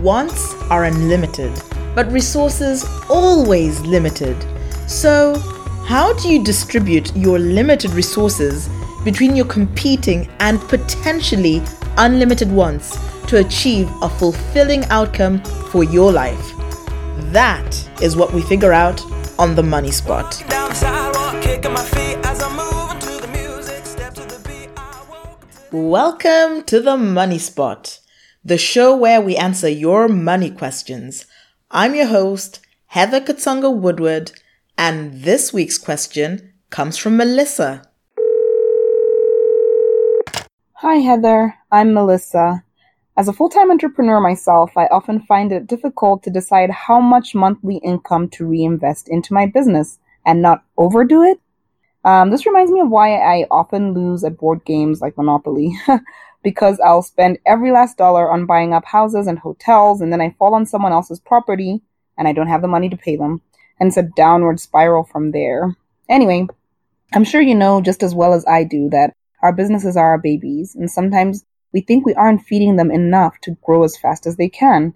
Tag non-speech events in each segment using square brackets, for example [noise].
Wants are unlimited, but resources always limited. So, how do you distribute your limited resources between your competing and potentially unlimited wants to achieve a fulfilling outcome for your life? That is what we figure out on the money spot. Welcome to the money spot the show where we answer your money questions. I'm your host, Heather Katsonga Woodward, and this week's question comes from Melissa. Hi, Heather. I'm Melissa. As a full time entrepreneur myself, I often find it difficult to decide how much monthly income to reinvest into my business and not overdo it. Um, this reminds me of why I often lose at board games like Monopoly. [laughs] because I'll spend every last dollar on buying up houses and hotels, and then I fall on someone else's property and I don't have the money to pay them. And it's a downward spiral from there. Anyway, I'm sure you know just as well as I do that our businesses are our babies, and sometimes we think we aren't feeding them enough to grow as fast as they can.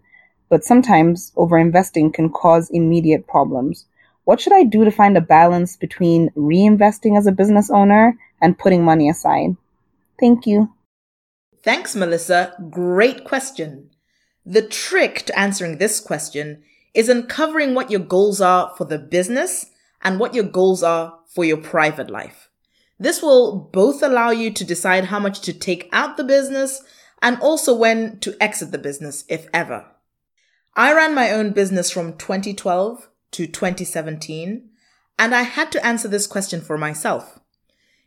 But sometimes overinvesting can cause immediate problems. What should I do to find a balance between reinvesting as a business owner and putting money aside? Thank you. Thanks, Melissa. Great question. The trick to answering this question is uncovering what your goals are for the business and what your goals are for your private life. This will both allow you to decide how much to take out the business and also when to exit the business, if ever. I ran my own business from 2012 to 2017, and I had to answer this question for myself.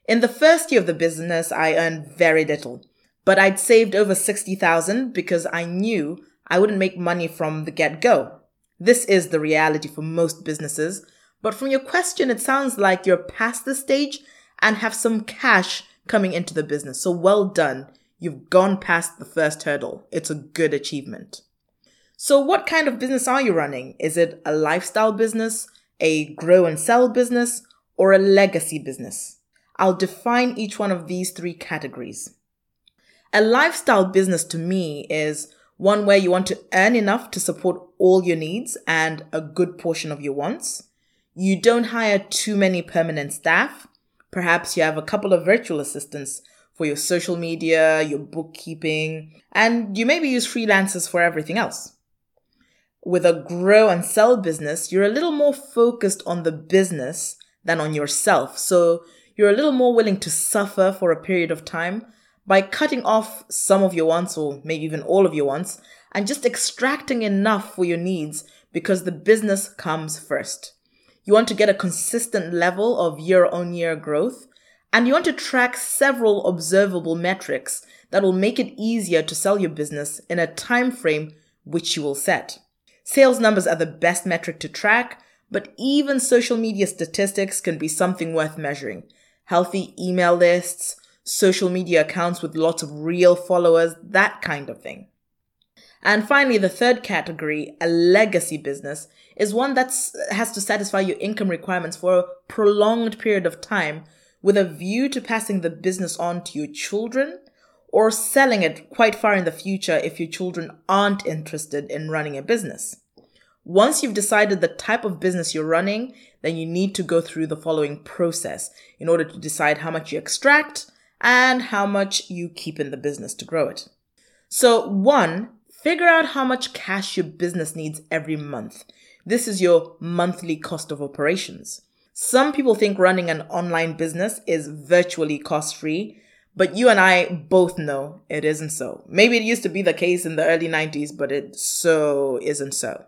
In the first year of the business, I earned very little but I'd saved over 60,000 because I knew I wouldn't make money from the get go. This is the reality for most businesses. But from your question, it sounds like you're past the stage and have some cash coming into the business. So well done. You've gone past the first hurdle. It's a good achievement. So what kind of business are you running? Is it a lifestyle business, a grow and sell business, or a legacy business? I'll define each one of these three categories. A lifestyle business to me is one where you want to earn enough to support all your needs and a good portion of your wants. You don't hire too many permanent staff. Perhaps you have a couple of virtual assistants for your social media, your bookkeeping, and you maybe use freelancers for everything else. With a grow and sell business, you're a little more focused on the business than on yourself. So you're a little more willing to suffer for a period of time by cutting off some of your wants or maybe even all of your wants and just extracting enough for your needs because the business comes first. You want to get a consistent level of year on year growth and you want to track several observable metrics that will make it easier to sell your business in a time frame which you will set. Sales numbers are the best metric to track, but even social media statistics can be something worth measuring. Healthy email lists, social media accounts with lots of real followers, that kind of thing. And finally, the third category, a legacy business, is one that has to satisfy your income requirements for a prolonged period of time with a view to passing the business on to your children or selling it quite far in the future if your children aren't interested in running a business. Once you've decided the type of business you're running, then you need to go through the following process in order to decide how much you extract, and how much you keep in the business to grow it. So, one, figure out how much cash your business needs every month. This is your monthly cost of operations. Some people think running an online business is virtually cost free, but you and I both know it isn't so. Maybe it used to be the case in the early 90s, but it so isn't so.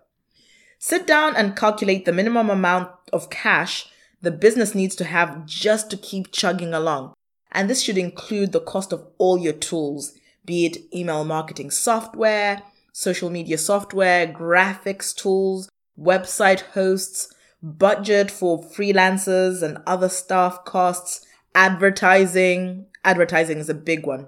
Sit down and calculate the minimum amount of cash the business needs to have just to keep chugging along. And this should include the cost of all your tools, be it email marketing software, social media software, graphics tools, website hosts, budget for freelancers and other staff costs, advertising. Advertising is a big one.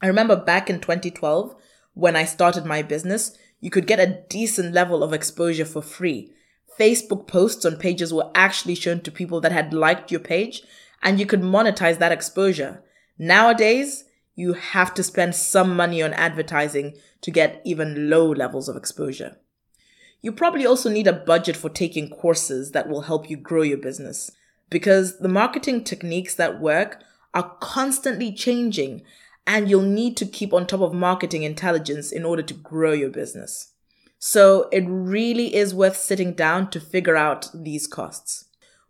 I remember back in 2012 when I started my business, you could get a decent level of exposure for free. Facebook posts on pages were actually shown to people that had liked your page and you could monetize that exposure. Nowadays, you have to spend some money on advertising to get even low levels of exposure. You probably also need a budget for taking courses that will help you grow your business because the marketing techniques that work are constantly changing and you'll need to keep on top of marketing intelligence in order to grow your business. So it really is worth sitting down to figure out these costs.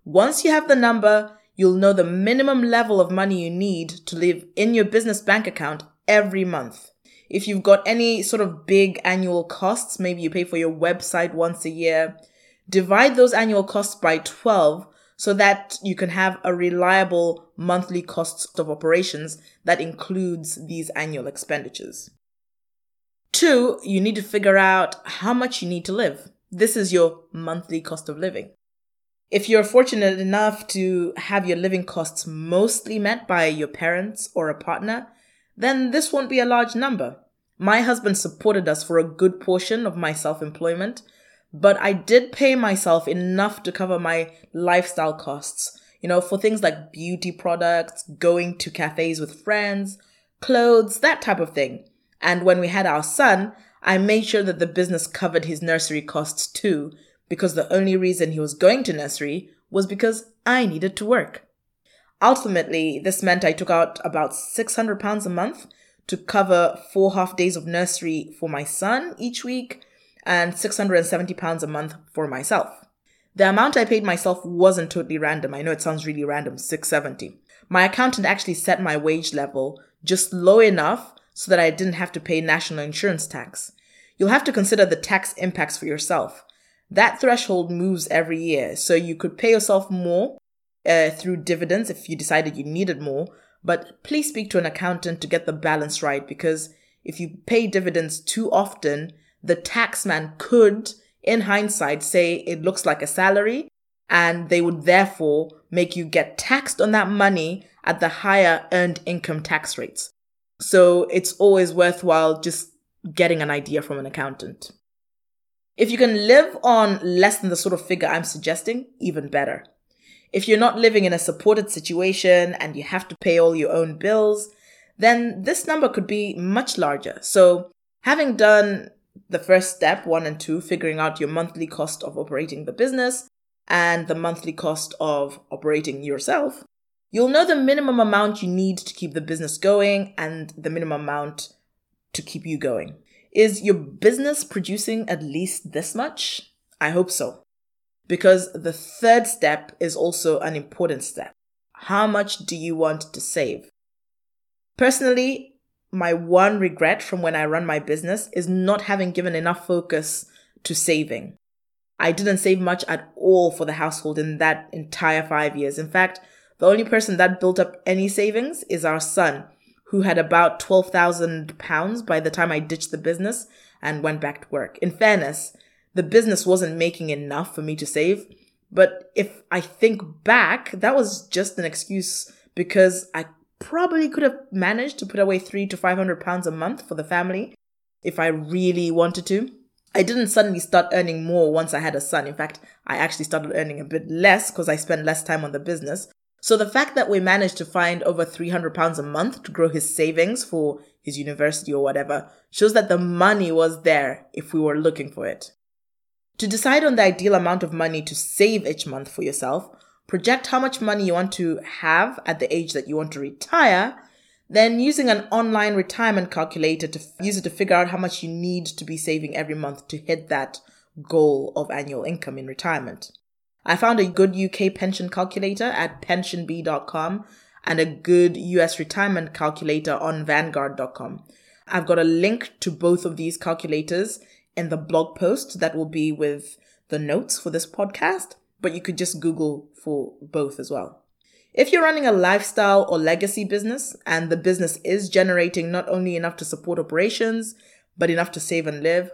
Once you have the number, you'll know the minimum level of money you need to live in your business bank account every month. If you've got any sort of big annual costs, maybe you pay for your website once a year, divide those annual costs by 12 so that you can have a reliable monthly cost of operations that includes these annual expenditures. Two, you need to figure out how much you need to live. This is your monthly cost of living. If you're fortunate enough to have your living costs mostly met by your parents or a partner, then this won't be a large number. My husband supported us for a good portion of my self employment, but I did pay myself enough to cover my lifestyle costs, you know, for things like beauty products, going to cafes with friends, clothes, that type of thing. And when we had our son, I made sure that the business covered his nursery costs too, because the only reason he was going to nursery was because I needed to work. Ultimately, this meant I took out about 600 pounds a month to cover four half days of nursery for my son each week and 670 pounds a month for myself. The amount I paid myself wasn't totally random. I know it sounds really random, 670. My accountant actually set my wage level just low enough so that I didn't have to pay national insurance tax. You'll have to consider the tax impacts for yourself. That threshold moves every year, so you could pay yourself more uh, through dividends if you decided you needed more. But please speak to an accountant to get the balance right because if you pay dividends too often, the taxman could, in hindsight, say it looks like a salary and they would therefore make you get taxed on that money at the higher earned income tax rates. So it's always worthwhile just getting an idea from an accountant. If you can live on less than the sort of figure I'm suggesting, even better. If you're not living in a supported situation and you have to pay all your own bills, then this number could be much larger. So, having done the first step, one and two, figuring out your monthly cost of operating the business and the monthly cost of operating yourself, you'll know the minimum amount you need to keep the business going and the minimum amount to keep you going. Is your business producing at least this much? I hope so. Because the third step is also an important step. How much do you want to save? Personally, my one regret from when I run my business is not having given enough focus to saving. I didn't save much at all for the household in that entire five years. In fact, the only person that built up any savings is our son, who had about 12,000 pounds by the time I ditched the business and went back to work. In fairness, the business wasn't making enough for me to save. But if I think back, that was just an excuse because I probably could have managed to put away three to 500 pounds a month for the family if I really wanted to. I didn't suddenly start earning more once I had a son. In fact, I actually started earning a bit less because I spent less time on the business. So the fact that we managed to find over 300 pounds a month to grow his savings for his university or whatever shows that the money was there if we were looking for it. To decide on the ideal amount of money to save each month for yourself, project how much money you want to have at the age that you want to retire, then using an online retirement calculator to use it to figure out how much you need to be saving every month to hit that goal of annual income in retirement. I found a good UK pension calculator at pensionbee.com and a good US retirement calculator on vanguard.com. I've got a link to both of these calculators in the blog post that will be with the notes for this podcast, but you could just Google for both as well. If you're running a lifestyle or legacy business and the business is generating not only enough to support operations, but enough to save and live,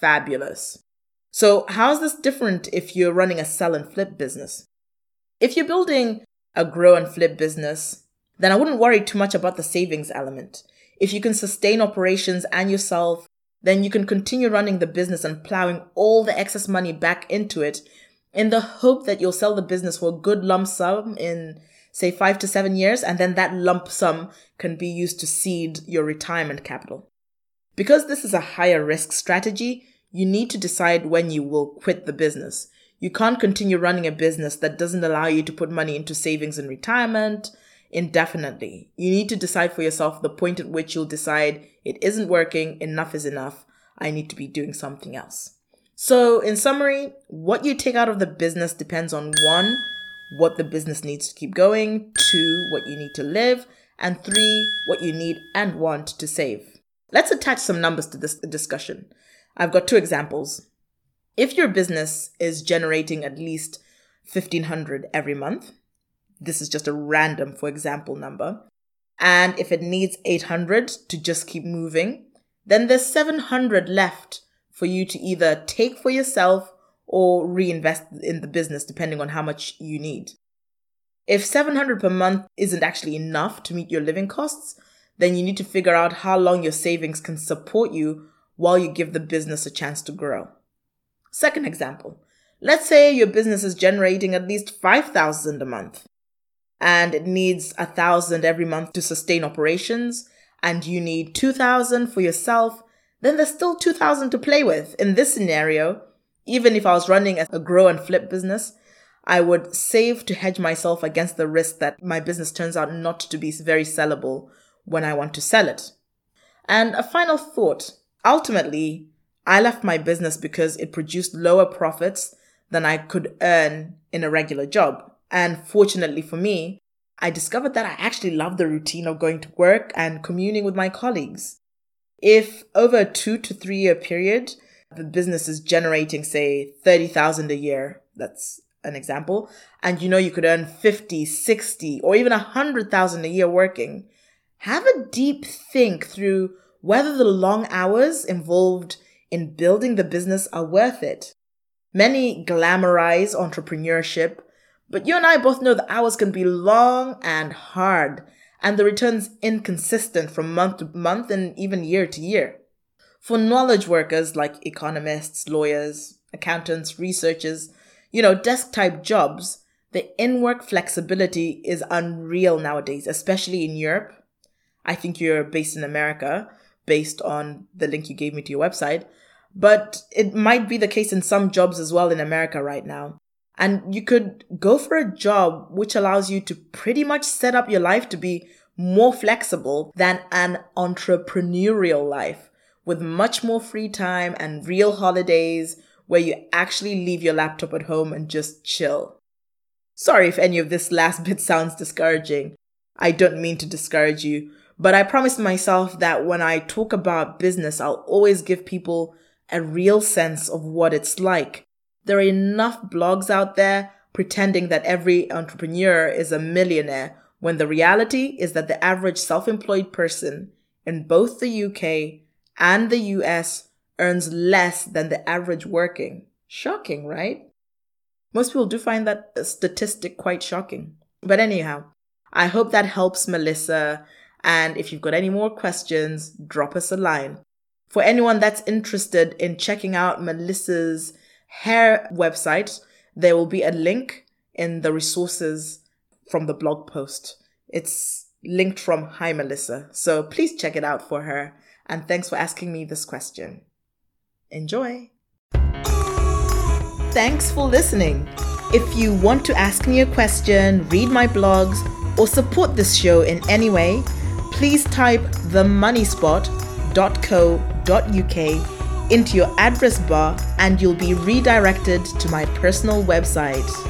fabulous. So, how's this different if you're running a sell and flip business? If you're building a grow and flip business, then I wouldn't worry too much about the savings element. If you can sustain operations and yourself, then you can continue running the business and plowing all the excess money back into it in the hope that you'll sell the business for a good lump sum in say five to seven years, and then that lump sum can be used to seed your retirement capital. Because this is a higher risk strategy, you need to decide when you will quit the business. You can't continue running a business that doesn't allow you to put money into savings and retirement indefinitely. You need to decide for yourself the point at which you'll decide it isn't working, enough is enough, I need to be doing something else. So, in summary, what you take out of the business depends on one, what the business needs to keep going, two, what you need to live, and three, what you need and want to save. Let's attach some numbers to this discussion. I've got two examples. If your business is generating at least 1500 every month, this is just a random, for example, number, and if it needs 800 to just keep moving, then there's 700 left for you to either take for yourself or reinvest in the business, depending on how much you need. If 700 per month isn't actually enough to meet your living costs, then you need to figure out how long your savings can support you while you give the business a chance to grow. Second example. Let's say your business is generating at least 5,000 a month and it needs a thousand every month to sustain operations and you need 2000 for yourself, then there's still 2000 to play with. In this scenario, even if I was running a grow and flip business, I would save to hedge myself against the risk that my business turns out not to be very sellable when I want to sell it. And a final thought. Ultimately, I left my business because it produced lower profits than I could earn in a regular job. And fortunately for me, I discovered that I actually love the routine of going to work and communing with my colleagues. If over a two to three year period, the business is generating, say, 30,000 a year, that's an example, and you know you could earn 50, 60, or even 100,000 a year working, have a deep think through whether the long hours involved in building the business are worth it. Many glamorize entrepreneurship, but you and I both know the hours can be long and hard, and the returns inconsistent from month to month and even year to year. For knowledge workers like economists, lawyers, accountants, researchers, you know, desk type jobs, the in work flexibility is unreal nowadays, especially in Europe. I think you're based in America based on the link you gave me to your website, but it might be the case in some jobs as well in America right now. And you could go for a job which allows you to pretty much set up your life to be more flexible than an entrepreneurial life with much more free time and real holidays where you actually leave your laptop at home and just chill. Sorry if any of this last [laughs] bit sounds discouraging. I don't mean to discourage you, but I promised myself that when I talk about business, I'll always give people a real sense of what it's like there are enough blogs out there pretending that every entrepreneur is a millionaire when the reality is that the average self employed person in both the UK and the US earns less than the average working. Shocking, right? Most people do find that statistic quite shocking. But anyhow, I hope that helps Melissa. And if you've got any more questions, drop us a line. For anyone that's interested in checking out Melissa's hair website, there will be a link in the resources from the blog post. It's linked from Hi Melissa. So please check it out for her. And thanks for asking me this question. Enjoy. Thanks for listening. If you want to ask me a question, read my blogs, or support this show in any way, please type themoneyspot.co.uk into your address bar and you'll be redirected to my personal website.